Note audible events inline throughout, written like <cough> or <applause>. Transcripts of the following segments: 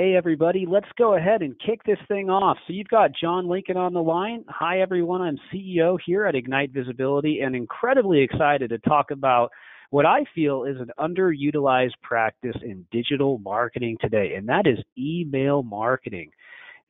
Hey, everybody, let's go ahead and kick this thing off. So, you've got John Lincoln on the line. Hi, everyone. I'm CEO here at Ignite Visibility and incredibly excited to talk about what I feel is an underutilized practice in digital marketing today, and that is email marketing.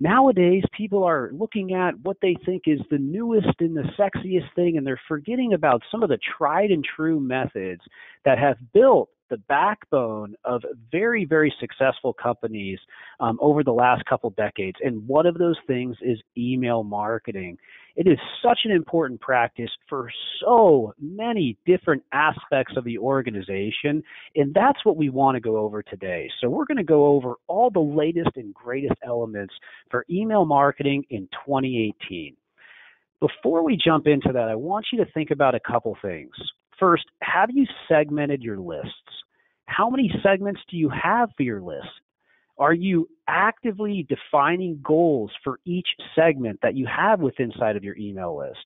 Nowadays, people are looking at what they think is the newest and the sexiest thing, and they're forgetting about some of the tried and true methods that have built the backbone of very, very successful companies um, over the last couple decades. And one of those things is email marketing. It is such an important practice for so many different aspects of the organization. And that's what we want to go over today. So, we're going to go over all the latest and greatest elements for email marketing in 2018. Before we jump into that, I want you to think about a couple things. First, have you segmented your lists? How many segments do you have for your list? Are you actively defining goals for each segment that you have within inside of your email list?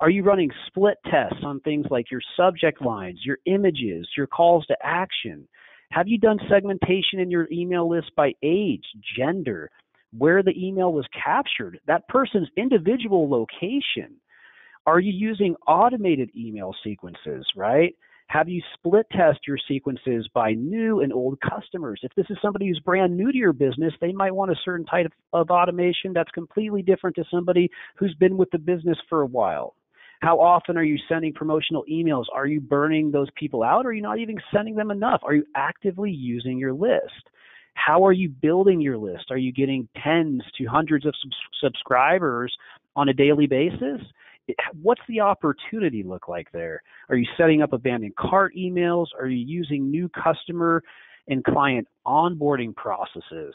Are you running split tests on things like your subject lines, your images, your calls to action? Have you done segmentation in your email list by age, gender, where the email was captured, that person's individual location? Are you using automated email sequences, right? Have you split test your sequences by new and old customers? If this is somebody who's brand new to your business, they might want a certain type of, automation that's completely different to somebody who's been with the business for a while. How often are you sending promotional emails? Are you burning those people out? Or are you not even sending them enough? Are you actively using your list? How are you building your list? Are you getting tens to hundreds of subscribers on a daily basis? What's the opportunity look like there? Are you setting up abandoned cart emails? Are you using new customer and client onboarding processes?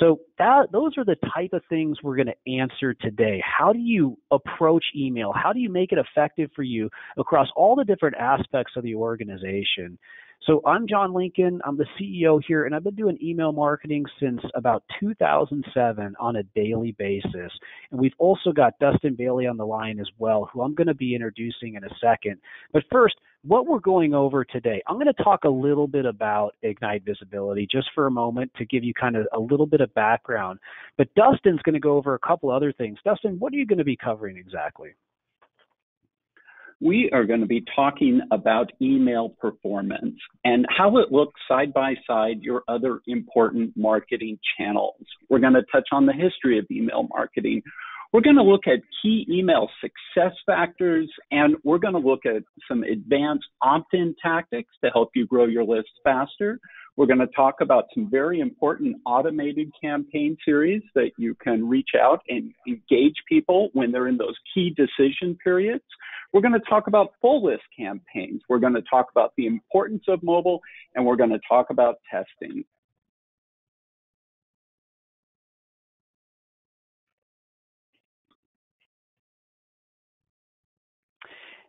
So that those are the type of things we're going to answer today. How do you approach email? How do you make it effective for you across all the different aspects of the organization? So I'm John Lincoln. I'm the CEO here, and I've been doing email marketing since about 2007 on a daily basis. And we've also got Dustin Bailey on the line as well, who I'm going to be introducing in a second. But first, what we're going over today, I'm going to talk a little bit about Ignite Visibility just for a moment to give you kind of a little bit of background. But Dustin's going to go over a couple other things. Dustin, what are you going to be covering exactly? We are going to be talking about email performance and how it looks side by side your other important marketing channels. We're going to touch on the history of email marketing. We're going to look at key email success factors and we're going to look at some advanced opt in tactics to help you grow your list faster. We're going to talk about some very important automated campaign series that you can reach out and engage people when they're in those key decision periods. We're going to talk about full list campaigns. We're going to talk about the importance of mobile, and we're going to talk about testing.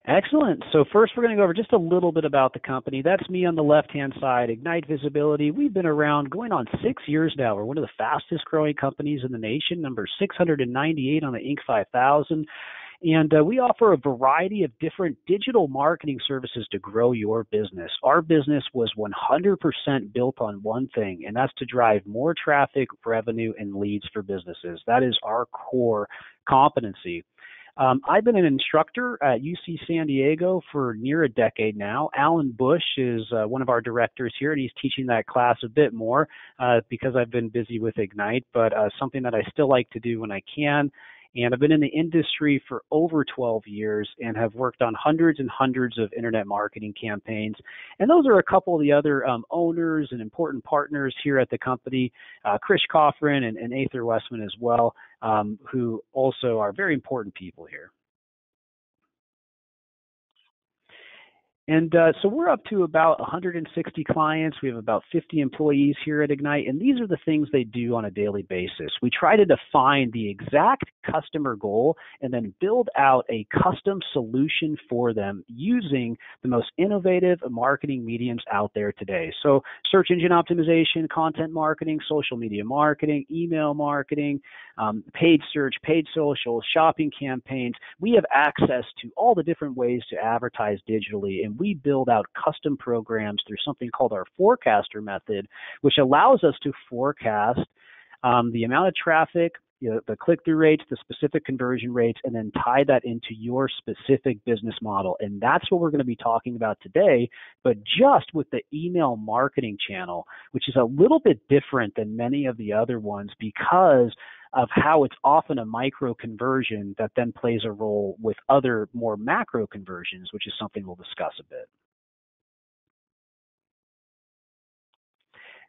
Excellent. So first we're going to go over just a little bit about the company. That's me on the left-hand side, Ignite Visibility. We've been around going on six years now. We're one of the fastest growing companies in the nation, number 698 on the Inc. 5000. And uh, we offer a variety of different digital marketing services to grow your business. Our business was 100% built on one thing, and that's to drive more traffic, revenue, and leads for businesses. That is our core competency. Um, I've been an instructor at UC San Diego for near a decade now. Alan Bush is uh, one of our directors here, and he's teaching that class a bit more uh, because I've been busy with Ignite, but uh, something that I still like to do when I can. And I've been in the industry for over 12 years and have worked on hundreds and hundreds of internet marketing campaigns. And those are a couple of the other um, owners and important partners here at the company, uh, Chris Coffrin and, and Aether Westman as well, um, who also are very important people here. And uh, so we're up to about 160 clients. We have about 50 employees here at Ignite, and these are the things they do on a daily basis. We try to define the exact customer goal and then build out a custom solution for them using the most innovative marketing mediums out there today. So, search engine optimization, content marketing, social media marketing, email marketing, um, paid search, paid social, shopping campaigns. We have access to all the different ways to advertise digitally. And we build out custom programs through something called our forecaster method, which allows us to forecast um, the amount of traffic, you know, the click-through rates, the specific conversion rates, and then tie that into your specific business model. And that's what we're going to be talking about today, but just with the email marketing channel, which is a little bit different than many of the other ones because of how it's often a micro conversion that then plays a role with other more macro conversions, which is something we'll discuss a bit.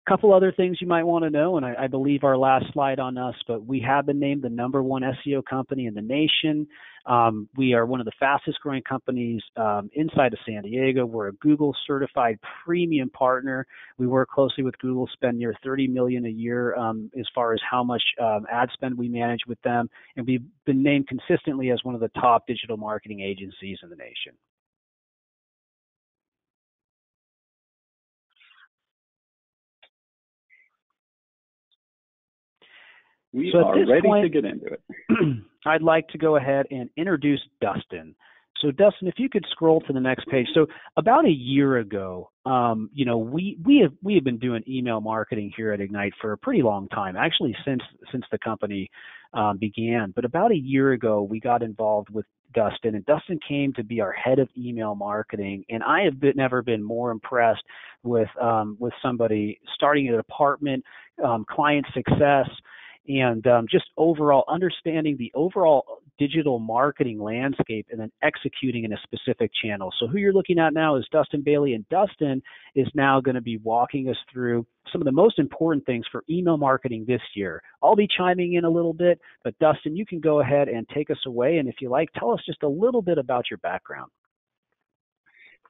Couple other things you might want to know, and I, I, believe our last slide on us, but we have been named the number one SEO company in the nation. Um, we are one of the fastest growing companies um, inside of San Diego. We're a Google certified premium partner. We work closely with Google, spend near 30 million a year um, as far as how much um, ad spend we manage with them, and we've been named consistently as one of the top digital marketing agencies in the nation. We so are ready point, to get into it. <clears throat> I'd like to go ahead and introduce Dustin. So Dustin, if you could scroll to the next page. So about a year ago, um, you know, we we have we have been doing email marketing here at Ignite for a pretty long time, actually since since the company um, began. But about a year ago, we got involved with Dustin, and Dustin came to be our head of email marketing. And I have been, never been more impressed with um, with somebody starting a department, um, client success and um, just overall understanding the overall digital marketing landscape and then executing in a specific channel. So who you're looking at now is Dustin Bailey, and Dustin is now going to be walking us through some of the most important things for email marketing this year. I'll be chiming in a little bit, but Dustin, you can go ahead and take us away, and if you like, tell us just a little bit about your background.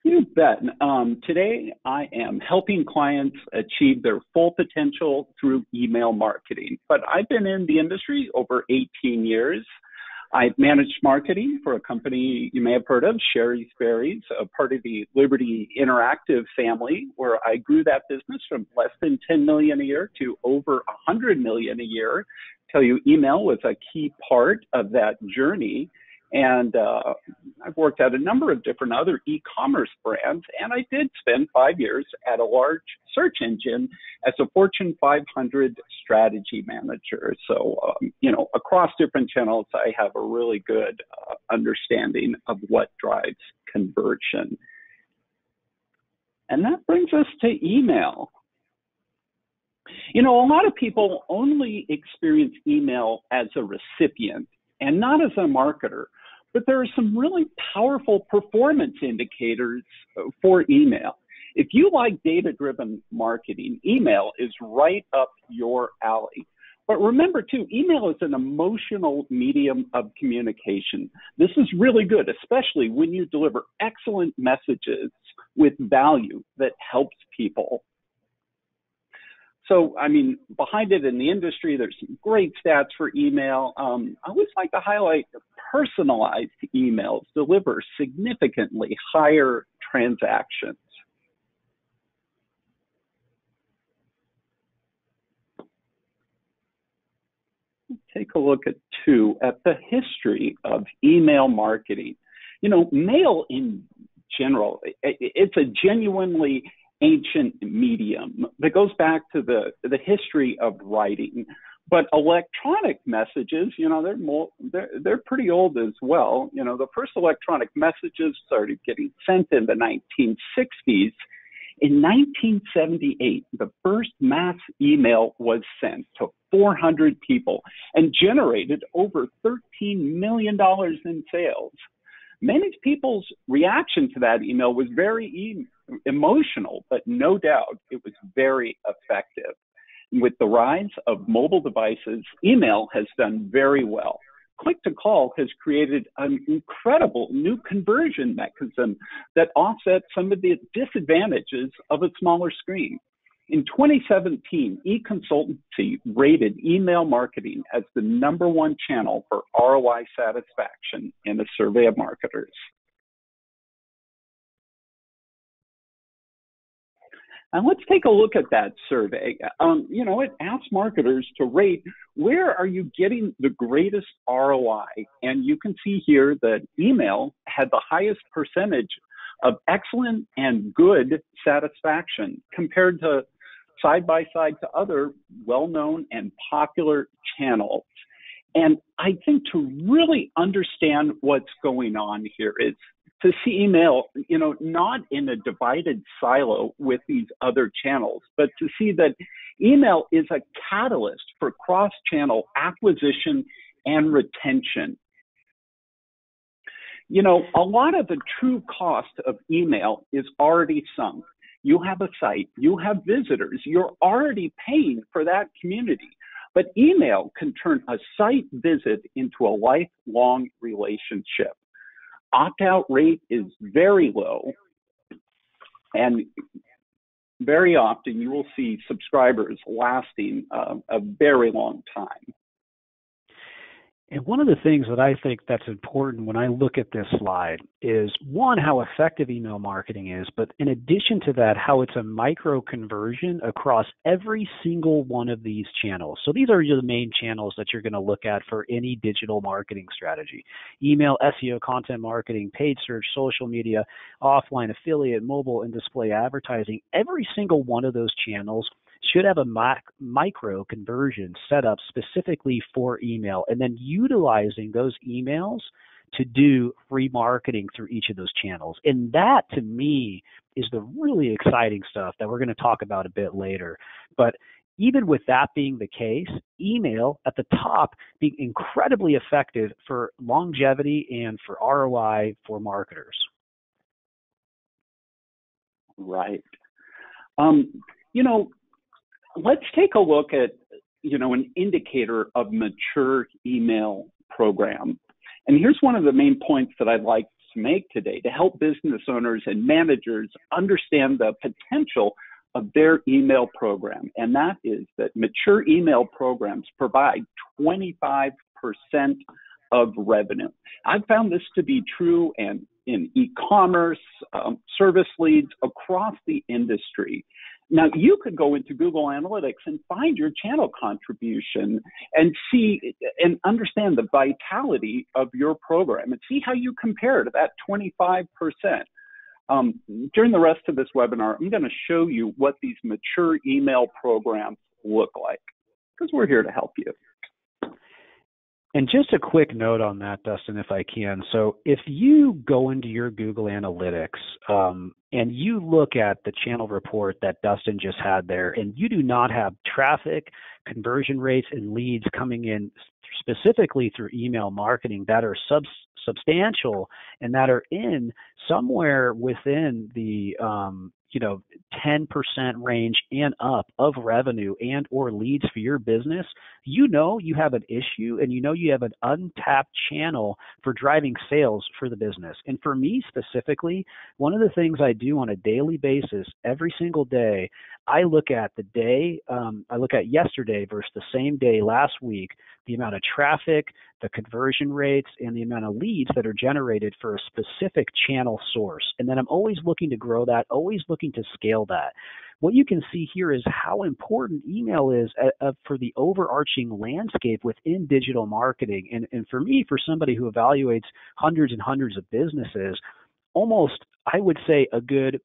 You bet. Um, today, I am helping clients achieve their full potential through email marketing. But I've been in the industry over 18 years. I've managed marketing for a company you may have heard of, Shari's Berries, a part of the Liberty Interactive family, where I grew that business from less than 10 million a year to over 100 million a year. Tell you, email was a key part of that journey. And uh, I've worked at a number of different other e commerce brands, and I did spend five years at a large search engine as a Fortune 500 strategy manager. So, um, you know, across different channels, I have a really good uh, understanding of what drives conversion. And that brings us to email. You know, a lot of people only experience email as a recipient and not as a marketer. But there are some really powerful performance indicators for email. If you like data driven marketing, email is right up your alley. But remember, too, email is an emotional medium of communication. This is really good, especially when you deliver excellent messages with value that helps people. So, I mean, behind it in the industry, there's some great stats for email. Um, I always like to highlight personalized emails deliver significantly higher transactions. Take a look at two at the history of email marketing. You know, mail in general, it's a genuinely ancient medium that goes back to the, the history of writing. But electronic messages, you know, they're more they're they're pretty old as well. You know, the first electronic messages started getting sent in the 1960s. In 1978, the first mass email was sent to 400 people and generated over $13 million in sales. Many people's reaction to that email was very e- emotional, but no doubt it was very effective. With the rise of mobile devices, email has done very well. Click to call has created an incredible new conversion mechanism that offsets some of the disadvantages of a smaller screen. In 2017, eConsultancy rated email marketing as the number one channel for ROI satisfaction in a survey of marketers. And let's take a look at that survey. Um, you know, it asks marketers to rate where are you getting the greatest ROI? And you can see here that email had the highest percentage of excellent and good satisfaction compared to side by side to other well known and popular channels. And I think to really understand what's going on here is to see email, you know, not in a divided silo with these other channels, but to see that email is a catalyst for cross channel acquisition and retention. You know, a lot of the true cost of email is already sunk. You have a site, you have visitors, you're already paying for that community. But email can turn a site visit into a lifelong relationship. Opt out rate is very low, and very often you will see subscribers lasting uh, a very long time. And one of the things that I think that's important when I look at this slide is one, how effective email marketing is, but in addition to that, how it's a micro conversion across every single one of these channels. So these are the main channels that you're going to look at for any digital marketing strategy email, SEO, content marketing, paid search, social media, offline, affiliate, mobile, and display advertising. Every single one of those channels should have a mic- micro conversion set up specifically for email and then utilizing those emails to do remarketing through each of those channels. And that to me is the really exciting stuff that we're going to talk about a bit later. But even with that being the case, email at the top being incredibly effective for longevity and for ROI for marketers. Right. Um, you know, let's take a look at you know an indicator of mature email program. And here's one of the main points that I'd like to make today to help business owners and managers understand the potential of their email program. And that is that mature email programs provide 25% of revenue. I've found this to be true and in e-commerce, um, service leads across the industry. Now, you could go into Google Analytics and find your channel contribution and see and understand the vitality of your program and see how you compare to that 25%. Um, during the rest of this webinar, I'm going to show you what these mature email programs look like because we're here to help you. And just a quick note on that, Dustin, if I can. So if you go into your Google Analytics um, and you look at the channel report that Dustin just had there, and you do not have traffic, conversion rates, and leads coming in specifically through email marketing that are sub- substantial and that are in somewhere within the um, you know 10% range and up of revenue and or leads for your business you know you have an issue and you know you have an untapped channel for driving sales for the business. And for me specifically one of the things i do on a daily basis every single day i look at the day um, i look at yesterday versus the same day last week the amount of traffic the conversion rates and the amount of leads that are generated for a specific channel source. And then i'm always looking to grow that always looking to scale that what you can see here is how important email is uh, uh, for the overarching landscape within digital marketing. And, and for me, for somebody who evaluates hundreds and hundreds of businesses, almost, I would say, a good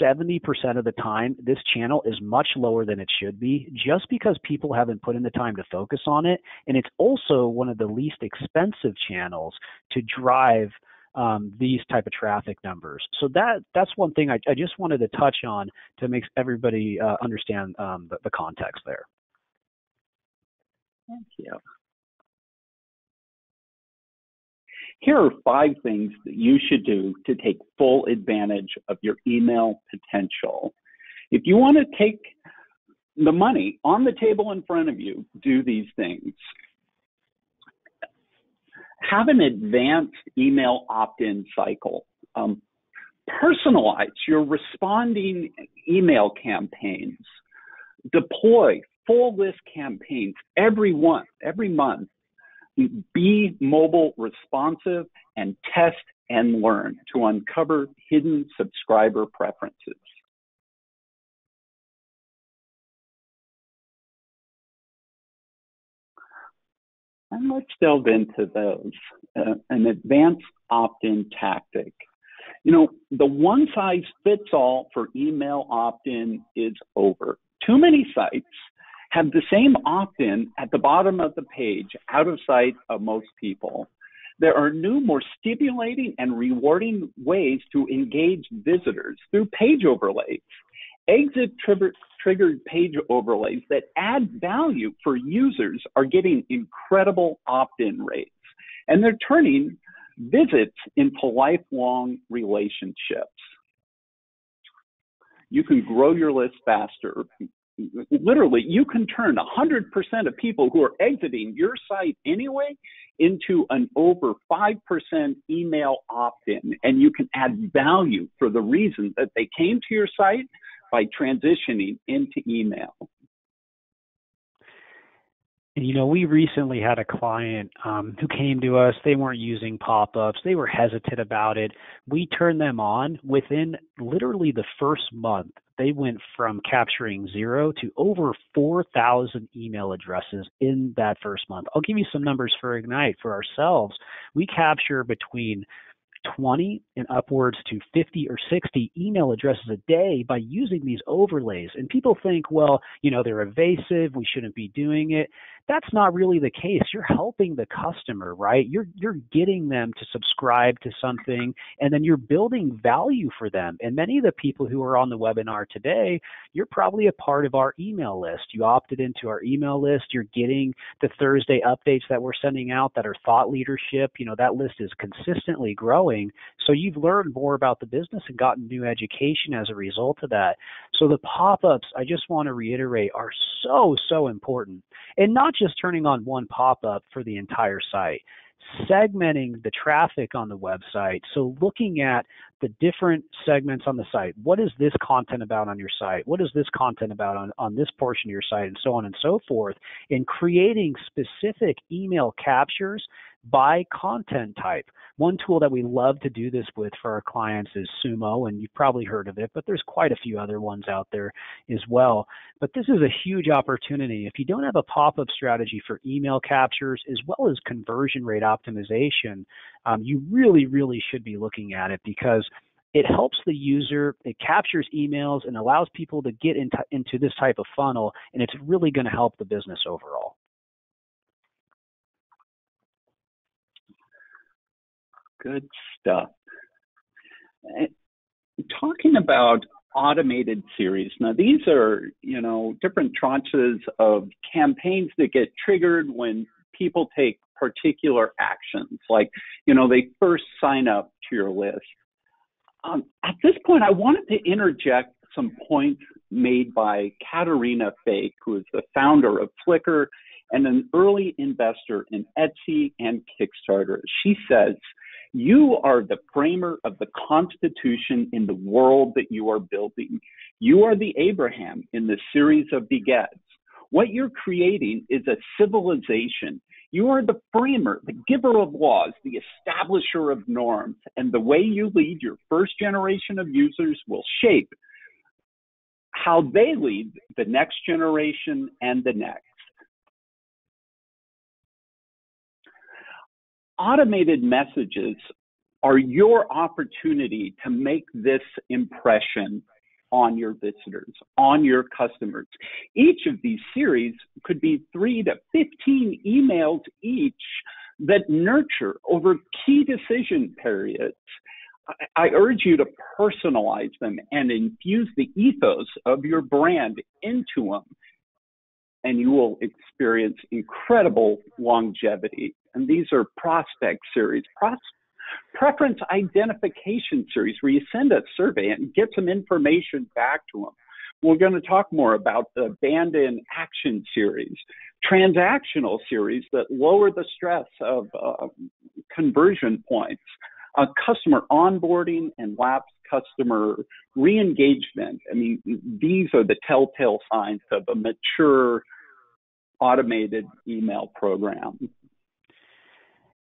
70% of the time, this channel is much lower than it should be just because people haven't put in the time to focus on it. And it's also one of the least expensive channels to drive um, these type of traffic numbers. So that that's one thing I, I just wanted to touch on to make everybody uh, understand um, the, the context there. Thank you. Here are five things that you should do to take full advantage of your email potential. If you want to take the money on the table in front of you, do these things have an advanced email opt-in cycle. Um, personalize your responding email campaigns. Deploy full list campaigns every month, every month. Be mobile responsive and test and learn to uncover hidden subscriber preferences. And let's delve into those. Uh, an advanced opt in tactic. You know, the one size fits all for email opt in is over. Too many sites have the same opt in at the bottom of the page, out of sight of most people. There are new, more stimulating and rewarding ways to engage visitors through page overlays. Exit triggered page overlays that add value for users are getting incredible opt in rates, and they're turning visits into lifelong relationships. You can grow your list faster. Literally, you can turn 100% of people who are exiting your site anyway into an over 5% email opt in, and you can add value for the reason that they came to your site by transitioning into email. And, you know, we recently had a client um, who came to us. They weren't using pop ups, they were hesitant about it. We turned them on within literally the first month. They went from capturing zero to over 4,000 email addresses in that first month. I'll give you some numbers for Ignite for ourselves. We capture between 20 and upwards to 50 or 60 email addresses a day by using these overlays. And people think, well, you know, they're evasive, we shouldn't be doing it that's not really the case. You're helping the customer, right? You're you're getting them to subscribe to something and then you're building value for them. And many of the people who are on the webinar today, you're probably a part of our email list. You opted into our email list, you're getting the Thursday updates that we're sending out that are thought leadership. You know, that list is consistently growing. So you've learned more about the business and gotten new education as a result of that. So the pop-ups, I just want to reiterate, are so so important. And not just turning on one pop up for the entire site, segmenting the traffic on the website. So looking at the different segments on the site. What is this content about on your site? What is this content about on, on this portion of your site and so on and so forth? And creating specific email captures by content type. One tool that we love to do this with for our clients is Sumo, and you've probably heard of it, but there's quite a few other ones out there as well. But this is a huge opportunity. If you don't have a pop up strategy for email captures as well as conversion rate optimization, um, you really, really should be looking at it because it helps the user, it captures emails and allows people to get into, into this type of funnel, and it's really going to help the business overall. Good stuff. Talking about automated series. Now, these are, you know, different tranches of campaigns that get triggered when people take particular actions, like, you know, they first sign up to your list. Um, at this point, I wanted to interject some points made by Caterina Fake, who is the founder of Flickr and an early investor in Etsy and Kickstarter. She says, you are the framer of the Constitution in the world that you are building. You are the Abraham in the series of begets. What you're creating is a civilization. You are the framer, the giver of laws, the establisher of norms, and the way you lead your first generation of users will shape how they lead the next generation and the next. Automated messages are your opportunity to make this impression on your visitors, on your customers. Each of these series could be three to 15 emails each that nurture over key decision periods. I urge you to personalize them and infuse the ethos of your brand into them, and you will experience incredible longevity and these are prospect series, preference identification series, where you send a survey and get some information back to them. We're going to talk more about the abandon action series, transactional series that lower the stress of uh, conversion points, uh, customer onboarding and lapsed customer re-engagement. I mean, these are the telltale signs of a mature automated email program.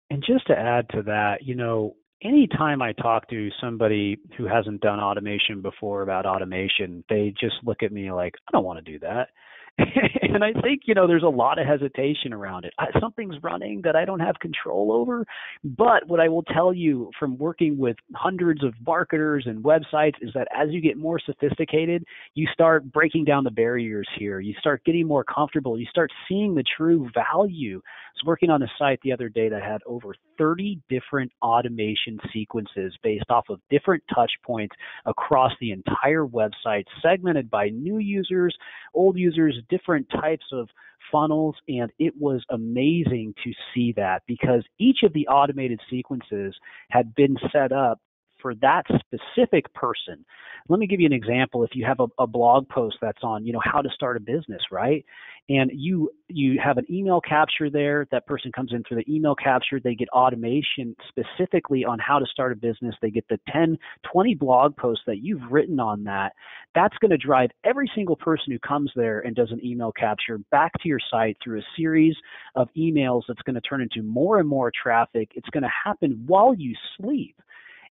And just to add to that, you know, anytime I talk to somebody who hasn't done automation before about automation, they just look at me like, I don't want to do that. <laughs> and I think, you know, there's a lot of hesitation around it. Something's running that I don't have control over. But what I will tell you from working with hundreds of marketers and websites is that as you get more sophisticated, you start breaking down the barriers here. You start getting more comfortable. You start seeing the true value. I was working on a site the other day that had over 30 different automation sequences based off of different touch points across the entire website, segmented by new users, old users, different types of funnels. And it was amazing to see that because each of the automated sequences had been set up for that specific person. Let me give you an example. If you have a, a, blog post that's on, you know, how to start a business, right? And you you have an email capture there. That person comes in through the email capture. They get automation specifically on how to start a business. They get the 10, 20 blog posts that you've written on that. That's going to drive every single person who comes there and does an email capture back to your site through a series of emails that's going to turn into more and more traffic. It's going to happen while you sleep.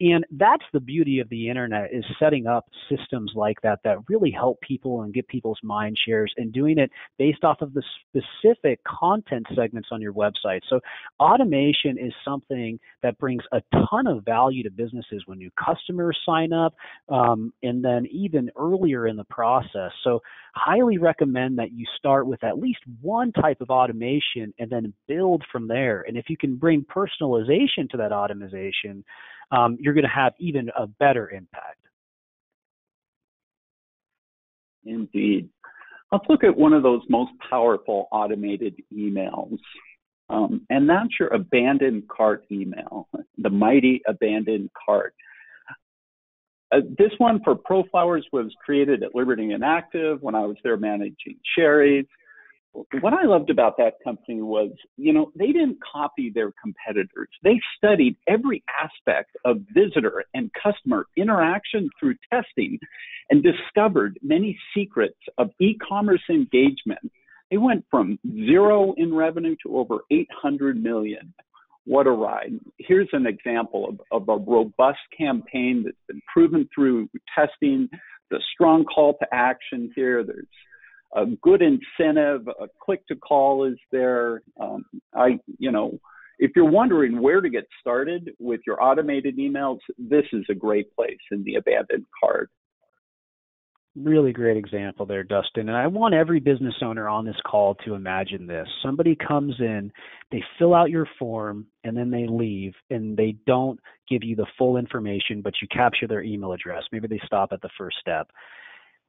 And that's the beauty of the internet is setting up systems like that that really help people and get people's mind shares and doing it based off of the specific content segments on your website. So automation is something that brings a ton of value to businesses when new customers sign up um, and then even earlier in the process. So highly recommend that you start with at least one type of automation and then build from there. And if you can bring personalization to that automation, um, you're going to have even a better impact. Indeed. Let's look at one of those most powerful automated emails. Um, and that's your abandoned cart email, the mighty abandoned cart. Uh, this one for ProFlowers was created at Liberty Interactive when I was there managing Shari's what I loved about that company was, you know, they didn't copy their competitors. They studied every aspect of visitor and customer interaction through testing and discovered many secrets of e-commerce engagement. They went from zero in revenue to over 800 million. What a ride. Here's an example of, of a robust campaign that's been proven through testing, the strong call to action here. There's a good incentive. A click to call is there. Um, I, you know, if you're wondering where to get started with your automated emails, this is a great place in the abandoned cart. Really great example there, Dustin. And I want every business owner on this call to imagine this. Somebody comes in, they fill out your form, and then they leave, and they don't give you the full information, but you capture their email address. Maybe they stop at the first step.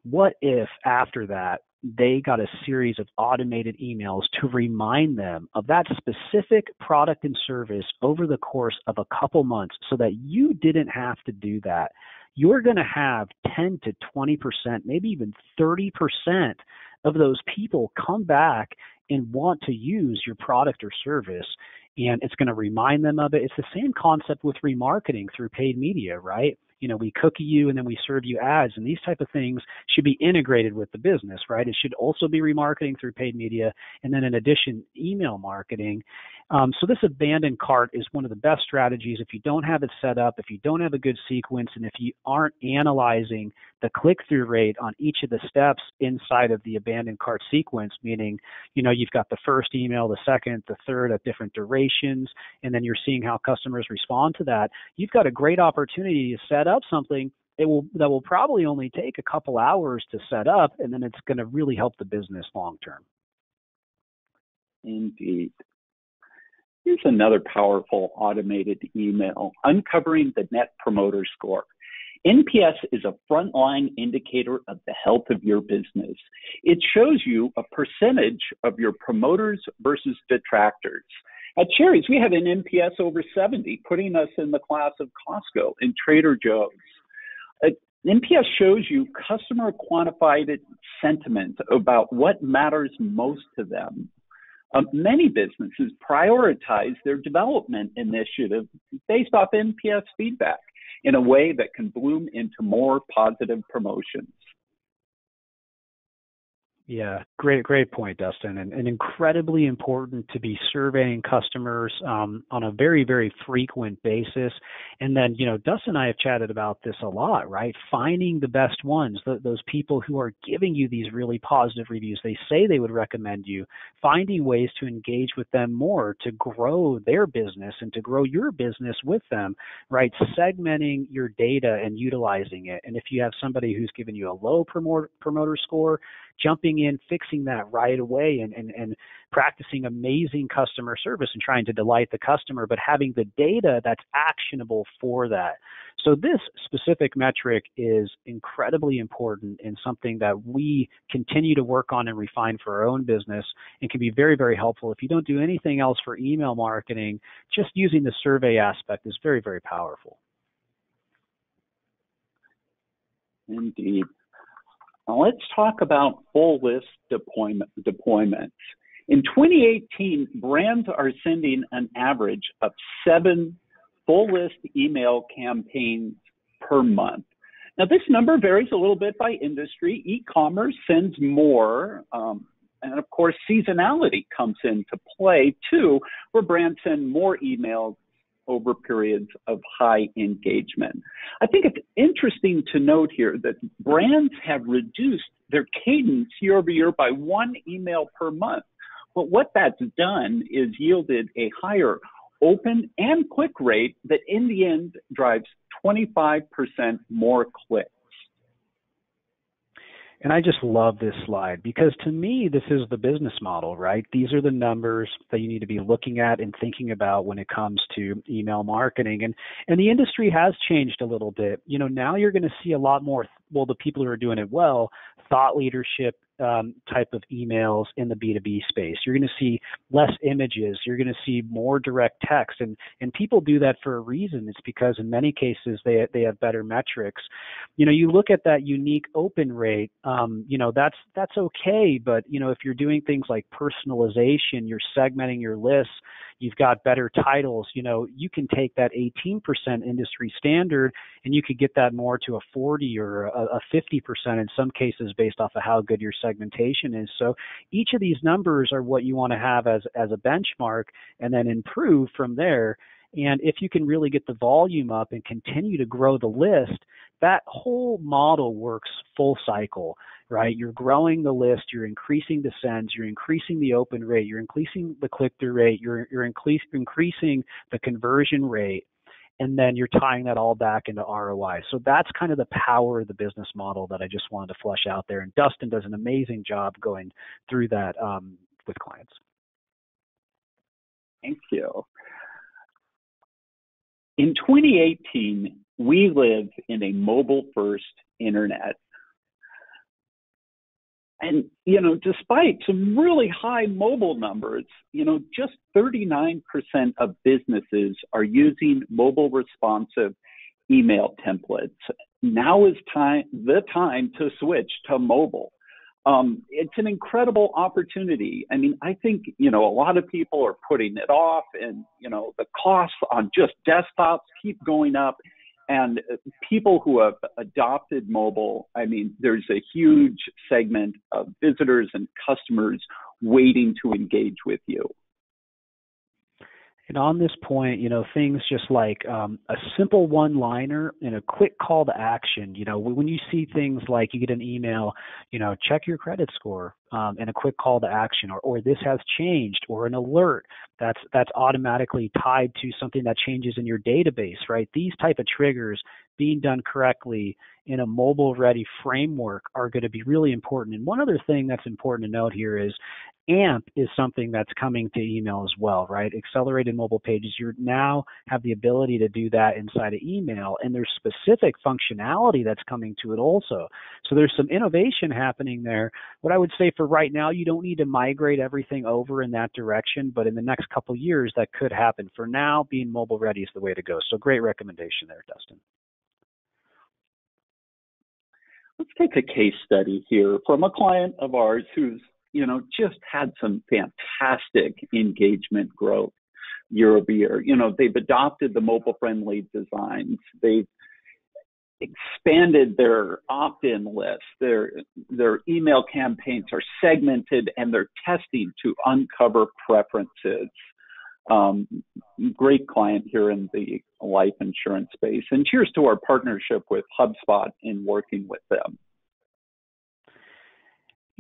What if after that they got a series of automated emails to remind them of that specific product and service over the course of a couple months so that you didn't have to do that. You're going to have 10 to 20%, maybe even 30% of those people come back and want to use your product or service and it's going to remind them of it. It's the same concept with remarketing through paid media, right? You know we cookie you and then we serve you ads. And these type of things should be integrated with the business right? It should also be remarketing through paid media. And then in addition email marketing um, so this abandoned cart is one of the best strategies. If you don't have it set up, if you don't have a good sequence, and if you aren't analyzing the click-through rate on each of the steps inside of the abandoned cart sequence, meaning, you know, you've got the first email, the second, the third at different durations, and then you're seeing how customers respond to that, you've got a great opportunity to set up something it will that will probably only take a couple hours to set up and then it's going to really help the business long term. Indeed Here's another powerful automated email uncovering the Net Promoter Score. NPS is a frontline indicator of the health of your business. It shows you a percentage of your promoters versus detractors. At Shari's, we have an NPS over 70, putting us in the class of Costco and Trader Joe's. Uh, NPS shows you customer quantified sentiment about what matters most to them. Um, many businesses prioritize their development initiative based off NPS feedback in a way that can bloom into more positive promotions. Yeah, great, great point, Dustin, and, and incredibly important to be surveying customers um, on a very, very frequent basis. And then, you know, Dustin and I have chatted about this a lot, right? Finding the best ones, the, those people who are giving you these really positive reviews. They say they would recommend you. Finding ways to engage with them more to grow their business and to grow your business with them, right? Segmenting your data and utilizing it. And if you have somebody who's given you a low promoter promoter score, jumping in, fixing that right away, and, and, and practicing amazing customer service and trying to delight the customer, but having the data that's actionable for that. So, this specific metric is incredibly important and something that we continue to work on and refine for our own business and can be very, very helpful. If you don't do anything else for email marketing, just using the survey aspect is very, very powerful. Indeed. Now let's talk about full list deployment, deployments. In 2018, brands are sending an average of seven full list email campaigns per month. Now, this number varies a little bit by industry. E commerce sends more, um, and of course, seasonality comes into play too, where brands send more emails over periods of high engagement. I think it's interesting to note here that brands have reduced their cadence year over year by one email per month. But what that's done is yielded a higher open and click rate that in the end drives 25% more clicks. And I just love this slide because to me, this is the business model, right? These are the numbers that you need to be looking at and thinking about when it comes to email marketing. And and the industry has changed a little bit. You know, now you're going to see a lot more well, the people who are doing it well, thought leadership um, type of emails in the B2B space. You're going to see less images. You're going to see more direct text, and and people do that for a reason. It's because in many cases they they have better metrics. You know, you look at that unique open rate. Um, you know, that's that's okay, but you know if you're doing things like personalization, you're segmenting your lists you've got better titles, you know, you can take that 18% industry standard and you could get that more to a 40 or a, a 50% in some cases based off of how good your segmentation is. So each of these numbers are what you want to have as as a benchmark and then improve from there. And if you can really get the volume up and continue to grow the list, that whole model works full cycle right? You're growing the list, you're increasing the sends, you're increasing the open rate, you're increasing the click-through rate, you're you're increasing the conversion rate, and then you're tying that all back into ROI. So that's kind of the power of the business model that I just wanted to flesh out there. And Dustin does an amazing job going through that um, with clients. Thank you. In 2018, we live in a mobile first internet and, you know, despite some really high mobile numbers, you know, just 39% of businesses are using mobile responsive email templates. Now is time the time to switch to mobile. Um, it's an incredible opportunity. I mean, I think you know a lot of people are putting it off, and you know the costs on just desktops keep going up. And uh, people who have adopted mobile, I mean, there's a huge segment of visitors and customers waiting to engage with you. And on this point, you know, things just like um, a simple one liner and a quick call to action. You know, when you see things like you get an email, you know, check your credit score um, and a quick call to action, or, or this has changed, or an alert that's that's automatically tied to something that changes in your database, right? These type of triggers being done correctly in a mobile ready framework are going to be really important. And one other thing that's important to note here is AMP is something that's coming to email as well, right? Accelerated mobile pages, you now have the ability to do that inside of email, and there's specific functionality that's coming to it also. So there's some innovation happening there. What I would say for right now, you don't need to migrate everything over in that direction, but in the next couple years, that could happen. For now, being mobile ready is the way to go. So great recommendation there, Dustin. Let's take a case study here from a client of ours who's you know, just had some fantastic engagement growth year over year. You know, they've adopted the mobile friendly designs. They've expanded their opt-in list. Their their email campaigns are segmented and they're testing to uncover preferences. Um, great client here in the life insurance space. And cheers to our partnership with HubSpot in working with them.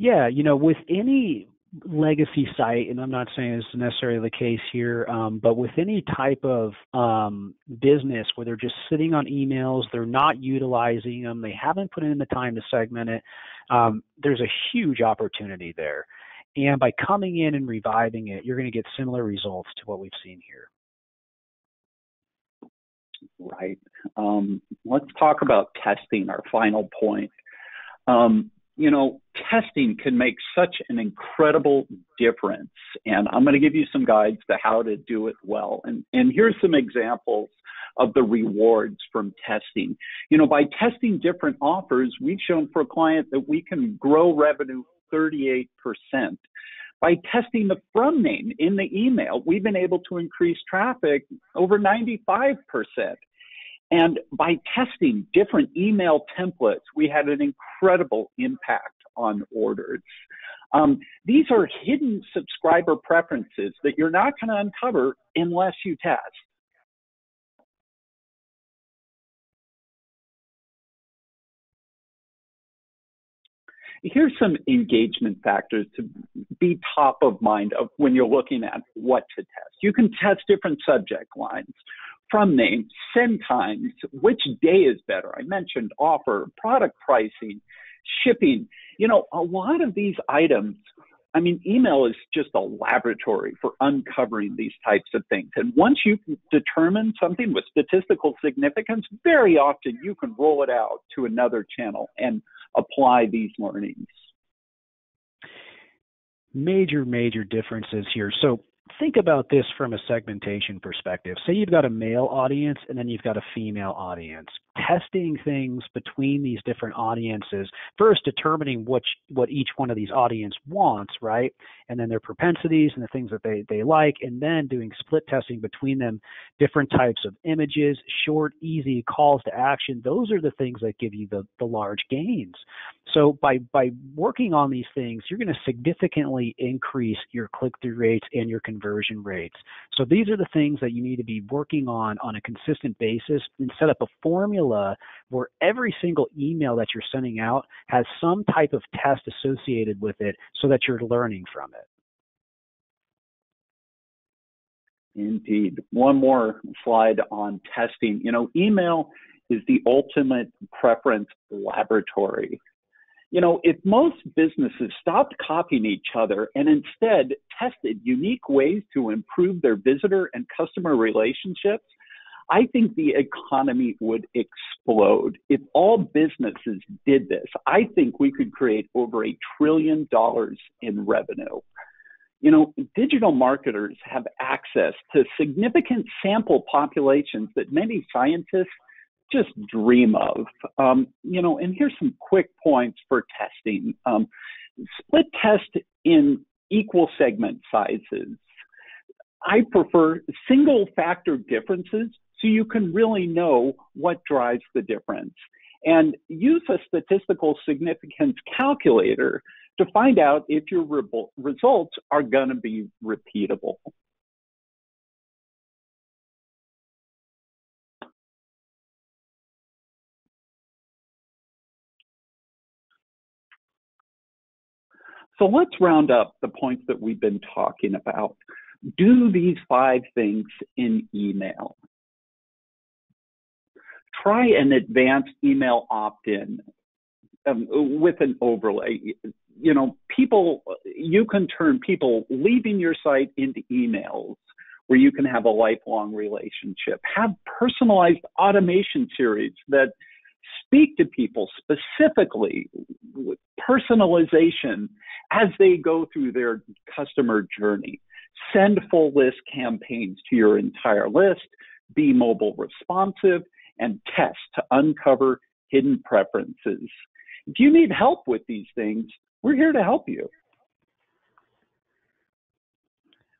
Yeah, you know, with any legacy site, and I'm not saying this is necessarily the case here, um, but with any type of um, business where they're just sitting on emails, they're not utilizing them, they haven't put in the time to segment it, um, there's a huge opportunity there. And by coming in and reviving it, you're going to get similar results to what we've seen here. Right. Um, let's talk about testing, our final point. Um, you know, testing can make such an incredible difference. And I'm going to give you some guides to how to do it well. And, and here's some examples of the rewards from testing. You know, by testing different offers, we've shown for a client that we can grow revenue 38%. By testing the from name in the email, we've been able to increase traffic over 95%. And by testing different email templates, we had an incredible impact on orders. Um, these are hidden subscriber preferences that you're not going to uncover unless you test. Here's some engagement factors to be top of mind of when you're looking at what to test. You can test different subject lines from names, send times, which day is better. I mentioned offer, product pricing, shipping. You know, a lot of these items, I mean, email is just a laboratory for uncovering these types of things. And once you determine something with statistical significance, very often you can roll it out to another channel and apply these learnings. Major, major differences here. So think about this from a segmentation perspective. Say you've got a male audience and then you've got a female audience. Testing things between these different audiences, first determining which what each one of these audience wants, right? And then their propensities and the things that they, they like, and then doing split testing between them, different types of images, short, easy calls to action. Those are the things that give you the, the large gains. So by by working on these things, you're going to significantly increase your click-through rates and your conversion rates. So these are the things that you need to be working on on a consistent basis and set up a formula where every single email that you're sending out has some type of test associated with it so that you're learning from it. Indeed. One more slide on testing. You know, email is the ultimate preference laboratory. You know, if most businesses stopped copying each other and instead tested unique ways to improve their visitor and customer relationships, I think the economy would explode. If all businesses did this, I think we could create over a trillion dollars in revenue. You know, digital marketers have access to significant sample populations that many scientists just dream of. Um, you know, and here's some quick points for testing. Um, split test in equal segment sizes. I prefer single factor differences so you can really know what drives the difference. And use a statistical significance calculator to find out if your re- results are going to be repeatable. So let's round up the points that we've been talking about. Do these five things in email. Try an advanced email opt-in um, with an overlay. You know, people, you can turn people leaving your site into emails where you can have a lifelong relationship. Have personalized automation series that speak to people specifically with personalization as they go through their customer journey. Send full list campaigns to your entire list, be mobile responsive, and test to uncover hidden preferences. If you need help with these things, we're here to help you.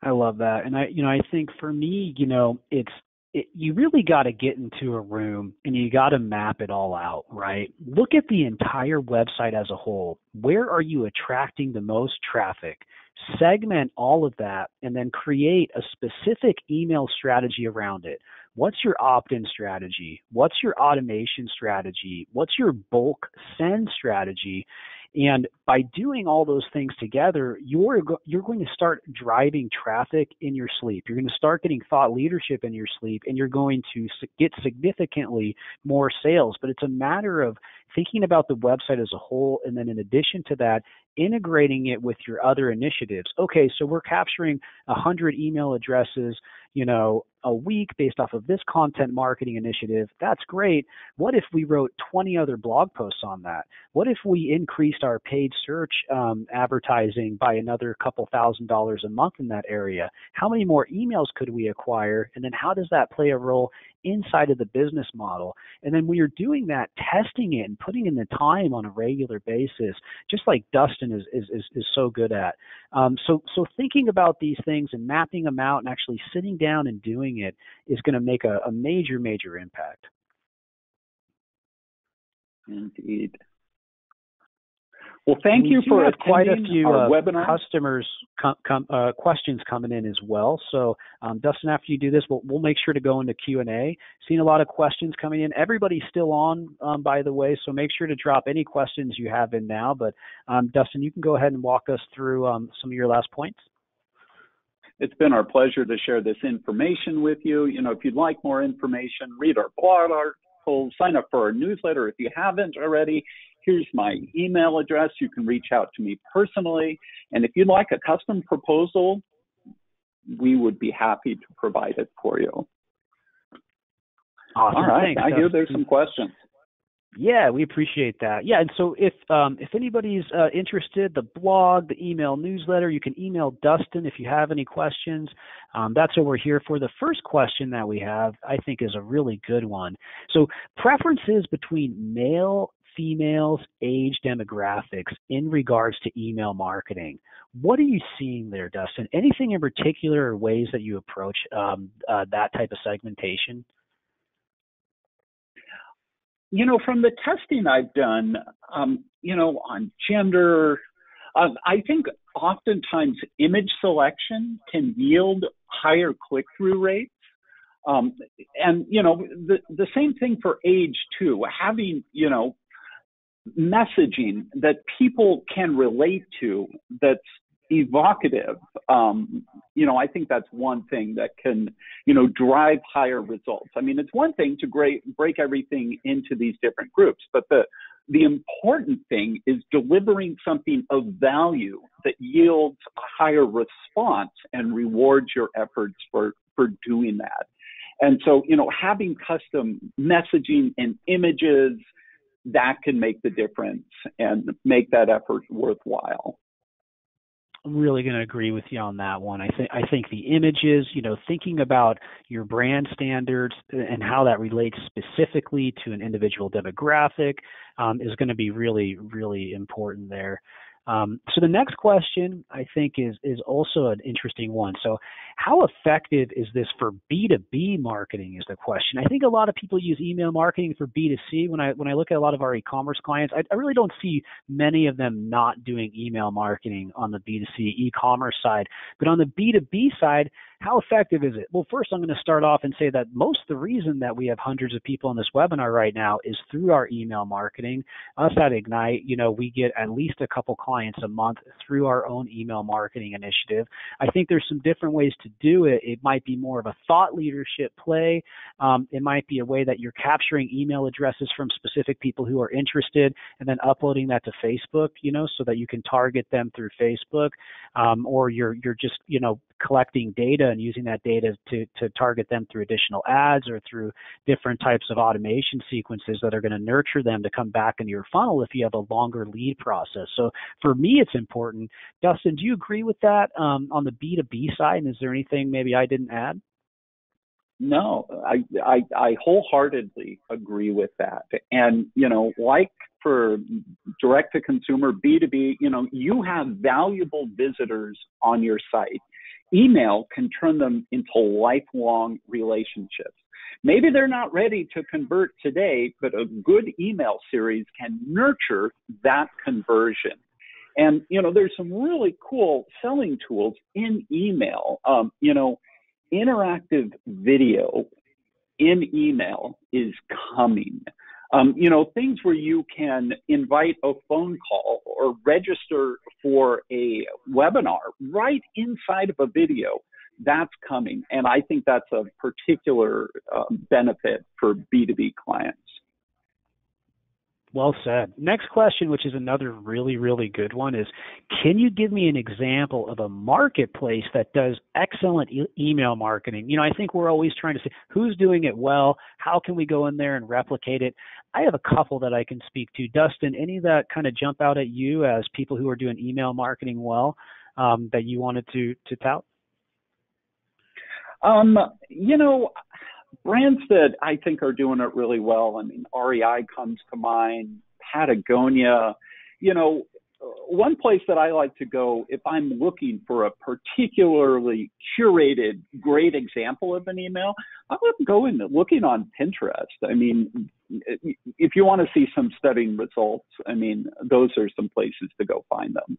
I love that. And I, you know, I think for me, you know, it's it, you really got to get into a room and you got to map it all out, right? Look at the entire website as a whole. Where are you attracting the most traffic? Segment all of that and then create a specific email strategy around it. What's your opt in strategy? What's your automation strategy? What's your bulk send strategy? And by doing all those things together, you're you're going to start driving traffic in your sleep. You're going to start getting thought leadership in your sleep, and you're going to get significantly more sales. But it's a matter of thinking about the website as a whole, and then in addition to that, integrating it with your other initiatives. Okay, so we're capturing 100 email addresses, you know, a week based off of this content marketing initiative. That's great. What if we wrote 20 other blog posts on that? What if we increased our paid search um, advertising by another couple thousand dollars a month in that area? How many more emails could we acquire? And then how does that play a role inside of the business model? And then when you're doing that, testing it and putting in the time on a regular basis, just like Dustin is is is, is so good at. Um, so so thinking about these things and mapping them out and actually sitting down and doing it is going to make a, a major major impact. Indeed. Well, thank we you for quite a few uh, customers com, com, uh, questions coming in as well. So, um, Dustin, after you do this, we'll, we'll make sure to go into Q and A. Seeing a lot of questions coming in. Everybody's still on, um, by the way, so make sure to drop any questions you have in now. But um, Dustin, you can go ahead and walk us through um, some of your last points. It's been our pleasure to share this information with you. You know, if you'd like more information, read our blog articles, sign up for our newsletter if you haven't already. Here's my email address. You can reach out to me personally. And if you'd like a custom proposal, we would be happy to provide it for you. Awesome. All right. Thanks, I hear there's some questions. Yeah, we appreciate that. Yeah, and so if um, if anybody's uh, interested, the blog, the email newsletter, you can email Dustin if you have any questions. Um, that's what we're here for. The first question that we have, I think, is a really good one. So preferences between male females, age demographics in regards to email marketing. What are you seeing there, Dustin? Anything in particular or ways that you approach um, uh, that type of segmentation? You know, from the testing I've done, um, you know, on gender, uh, I think oftentimes image selection can yield higher click through rates. Um, and you know the the same thing for age too. Having you know messaging that people can relate to that's evocative. Um, you know i think that's one thing that can you know drive higher results. I mean it's one thing to great, break everything into these different groups but the the important thing is delivering something of value that yields a higher response and rewards your efforts for for doing that. And so you know having custom messaging and images that can make the difference and make that effort worthwhile. I'm really going to agree with you on that one. I think I think the images, you know, thinking about your brand standards and how that relates specifically to an individual demographic um, is going to be really really important there. Um, so the next question I think is is also an interesting one. So how effective is this for B2B marketing is the question. I think a lot of people use email marketing for B2C. When I when I look at a lot of our e-commerce clients, I, I really don't see many of them not doing email marketing on the B2C e-commerce side. But on the B2B side, how effective is it? Well, first, I'm going to start off and say that most of the reason that we have hundreds of people on this webinar right now is through our email marketing. Us at Ignite, you know, we get at least a couple clients a month through our own email marketing initiative. I think there's some different ways to do it. It might be more of a thought leadership play. Um, it might be a way that you're capturing email addresses from specific people who are interested and then uploading that to Facebook, you know, so that you can target them through Facebook. Um, or you're you're just you know collecting data and using that data to, to target them through additional ads or through different types of automation sequences that are going to nurture them to come back into your funnel if you have a longer lead process. So for me, it's important. Dustin, do you agree with that um, on the B2B side? And is there anything maybe I didn't add? No, I, I, I wholeheartedly agree with that. And, you know, like for direct to consumer B2B, you know, you have valuable visitors on your site email can turn them into lifelong relationships. Maybe they're not ready to convert today, but a good email series can nurture that conversion. And, you know, there's some really cool selling tools in email. Um, you know, interactive video in email is coming. Um, you know, things where you can invite a phone call or register for a webinar right inside of a video. That's coming. And I think that's a particular uh, benefit for B2B clients. Well said. Next question, which is another really, really good one, is can you give me an example of a marketplace that does excellent e- email marketing? You know, I think we're always trying to say who's doing it well, how can we go in there and replicate it? I have a couple that I can speak to. Dustin, any that kind of jump out at you as people who are doing email marketing well um, that you wanted to to tout? Um, you know, brands that I think are doing it really well. I mean, REI comes to mind, Patagonia. You know, one place that I like to go if I'm looking for a particularly curated, great example of an email, I would go in looking on Pinterest. I mean, if you want to see some stunning results, I mean, those are some places to go find them.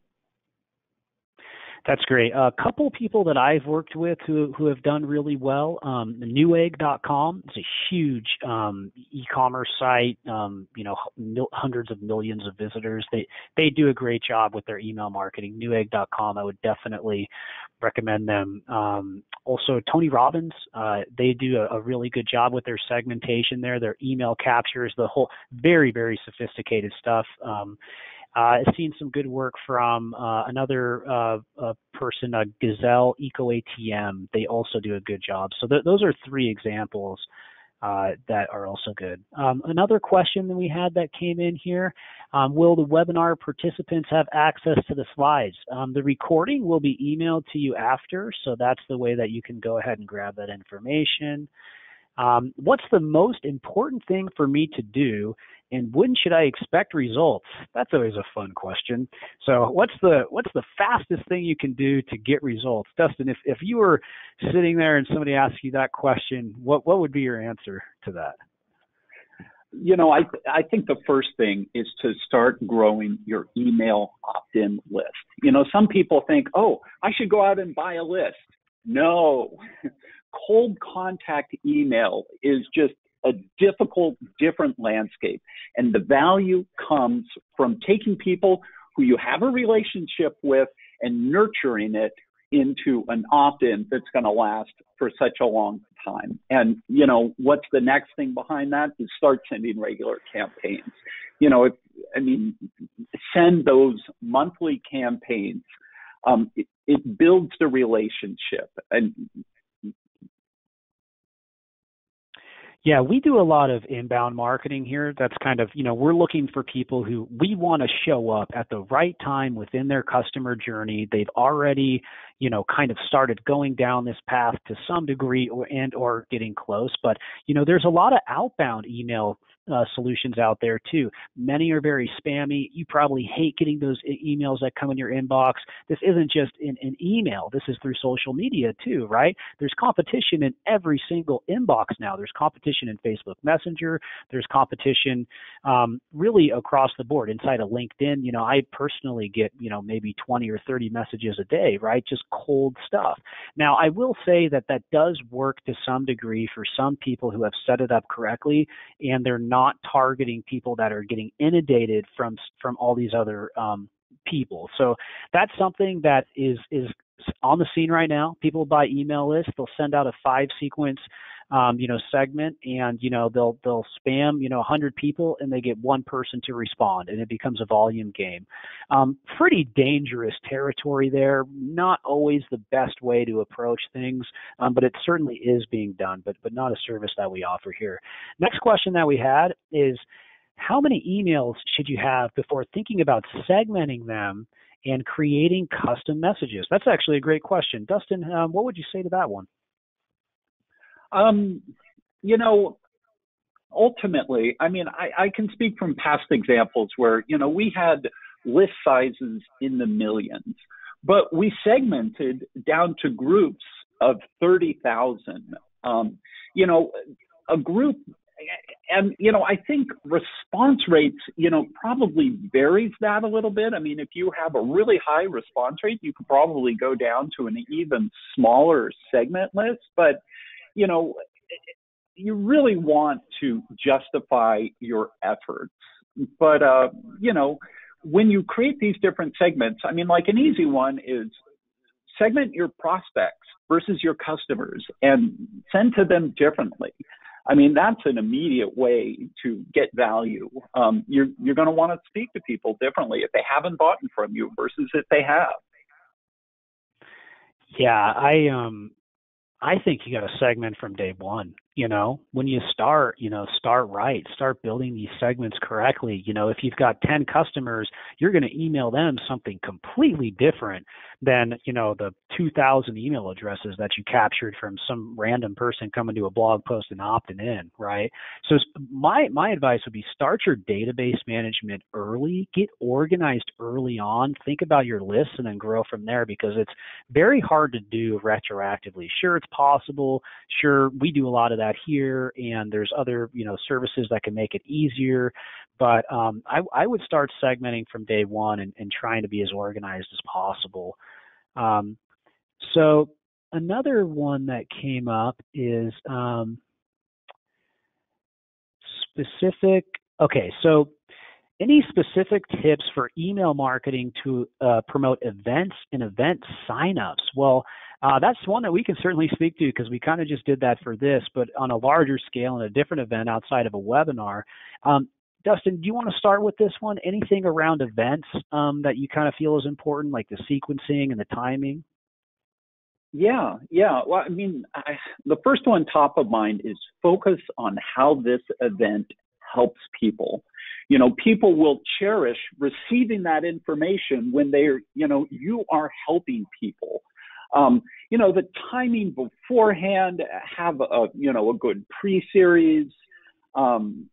That's great. A couple people that I've worked with who who have done really well. Um, Newegg.com is a huge um, e-commerce site. Um, you know, mil- hundreds of millions of visitors. They they do a great job with their email marketing. Newegg.com, I would definitely recommend them. Um, also, Tony Robbins, uh, they do a, a, really good job with their segmentation there. Their email captures the whole very very sophisticated stuff. Um, uh, I've seen some good work from uh, another uh, person, uh, Gazelle Eco ATM. They also do a good job. So th- those are three examples uh, that are also good. Um, another question that we had that came in here: um, Will the webinar participants have access to the slides? Um, the recording will be emailed to you after, so that's the way that you can go ahead and grab that information. Um, what's the most important thing for me to do and when should I expect results? That's always a fun question. So what's the what's the fastest thing you can do to get results? Dustin, if, if you were sitting there and somebody asked you that question, what, what would be your answer to that? You know, I I think the first thing is to start growing your email opt-in list. You know, some people think, "Oh, I should go out and buy a list." No. Cold contact email is just a difficult, different landscape. And the value comes from taking people who you have a relationship with and nurturing it into an opt-in that's going to last for such a long time. And you know, what's the next thing behind that is start sending regular campaigns. You know, if, I mean, send those monthly campaigns. Um, it, it builds the relationship, and Yeah, we do a lot of inbound marketing here. That's kind of, you know, we're looking for people who we want to show up at the right time within their customer journey. They've already, you know, kind of started going down this path to some degree or and or getting close. But, you know, there's a lot of outbound email uh, solutions out there too. Many are very spammy. You probably hate getting those emails that come in your inbox. This isn't just in an email. This is through social media too, right? There's competition in every single inbox now. There's competition in Facebook Messenger. There's competition um, really across the board. Inside of LinkedIn, you know, I personally get you know maybe 20 or 30 messages a day, right? Just cold stuff. Now, I will say that that does work to some degree for some people who have set it up correctly and they're not targeting people that are getting inundated from from all these other um, people. So that's something that is is on the scene right now. People buy email lists. They'll send out a five sequence um, you know, segment, and you know they'll they'll spam you know 100 people, and they get one person to respond, and it becomes a volume game. Um, pretty dangerous territory there. Not always the best way to approach things, um, but it certainly is being done, but but not a service that we offer here. Next question that we had is. How many emails should you have before thinking about segmenting them and creating custom messages? That's actually a great question. Dustin, um, what would you say to that one? Um, you know, ultimately, I mean, I, I can speak from past examples where, you know, we had list sizes in the millions, but we segmented down to groups of 30,000. Um, you know, a group and you know i think response rates you know probably varies that a little bit i mean if you have a really high response rate you could probably go down to an even smaller segment list but you know you really want to justify your efforts but uh you know when you create these different segments i mean like an easy one is segment your prospects versus your customers and send to them differently I mean, that's an immediate way to get value. Um, you're you're going to want to speak to people differently if they haven't bought from you versus if they have. Yeah, I um, I think you got to segment from day one you know when you start you know start right start building these segments correctly. You know if you've got 10 customers you're going to email them something completely different than you know the 2000 email addresses that you captured from some random person coming to a blog post and opting in right? So my my advice would be start your database management early get organized early on think about your lists and then grow from there because it's very hard to do retroactively. Sure it's possible. Sure we do a lot of that here, and there's other you know services that can make it easier. But um, I, I, would start segmenting from day one and, and, trying to be as organized as possible. Um, so another one that came up is um, specific. Okay, so any specific tips for email marketing to uh, promote events and event signups? Well, uh, that's one that we can certainly speak to because we kind of just did that for this, but on a larger scale and a different event outside of a webinar. Um, Dustin, do you want to start with this one? Anything around events um, that you kind of feel is important, like the sequencing and the timing? Yeah, yeah. Well, I mean, I, the first one top of mind is focus on how this event helps people. You know, people will cherish receiving that information when they're, you know, you are helping people. Um, you know, the timing beforehand, have a, you know, a good pre-series, um,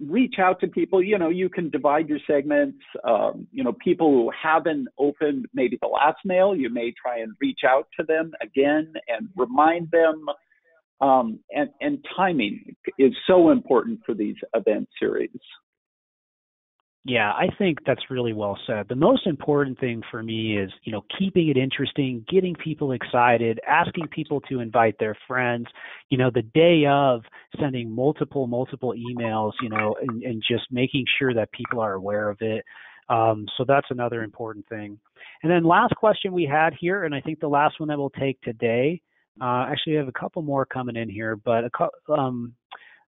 reach out to people. You know, you can divide your segments. Um, you know, people who haven't opened maybe the last mail, you may try and reach out to them again and remind them. Um, and, and timing is so important for these event series. Yeah, I think that's really well said. The most important thing for me is, you know, keeping it interesting, getting people excited, asking people to invite their friends, you know, the day of sending multiple, multiple emails, you know, and, and just making sure that people are aware of it. Um, so that's another important thing. And then last question we had here, and I think the last one that we'll take today. Uh, actually, we have a couple more coming in here, but a, um,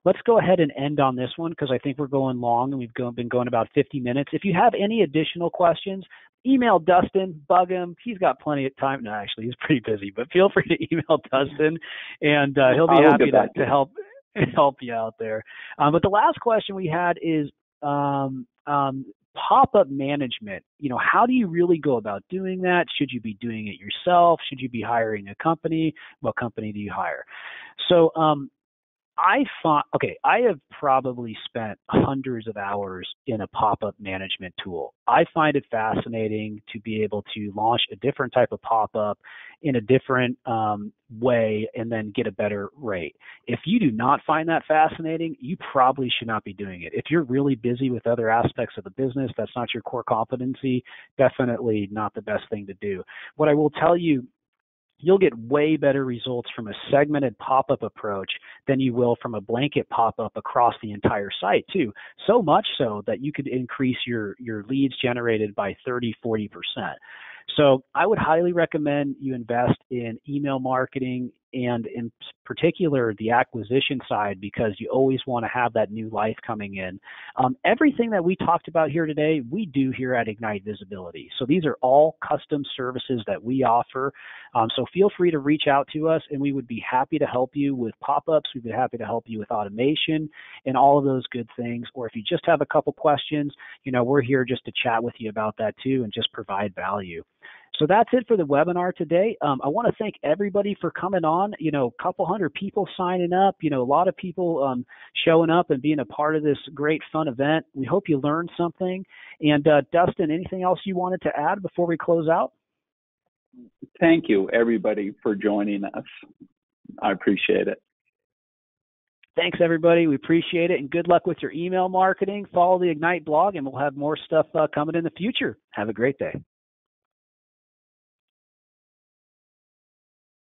let's go ahead and end on this one because I think we're going long and we've go, been going about 50 minutes. If you have any additional questions, email Dustin, bug him. He's got plenty of time. No, actually, he's pretty busy, but feel free to <laughs> email Dustin, and uh, he'll be happy to, to, help <laughs> help you out there. Um, but the last question we had is um, um, pop-up management. You know, how do you really go about doing that? Should you be doing it yourself? Should you be hiring a company? What company do you hire? So um, I thought, okay, I have probably spent hundreds of hours in a pop up management tool. I find it fascinating to be able to launch a different type of pop up in a different um, way and then get a better rate. If you do not find that fascinating, you probably should not be doing it. If you're really busy with other aspects of the business, that's not your core competency, definitely not the best thing to do. What I will tell you you'll get way better results from a segmented pop-up approach than you will from a blanket pop-up across the entire site too. So much so that you could increase your your leads generated by 30 40% so I would highly recommend you invest in email marketing and in particular the acquisition side because you always want to have that new life coming in. Um, everything that we talked about here today, we do here at Ignite Visibility. So these are all custom services that we offer. Um, so feel free to reach out to us and we would be happy to help you with pop-ups. We'd be happy to help you with automation and all of those good things. Or if you just have a couple questions, you know, we're here just to chat with you about that too and just provide value. So that's it for the webinar today. Um, I want to thank everybody for coming on. You know, a couple hundred people signing up. You know, a lot of people um, showing up and being a part of this great fun event. We hope you learned something. And uh, Dustin, anything else you wanted to add before we close out? Thank you, everybody, for joining us. I appreciate it. Thanks, everybody. We appreciate it, and good luck with your email marketing. Follow the Ignite blog, and we'll have more stuff uh, coming in the future. Have a great day.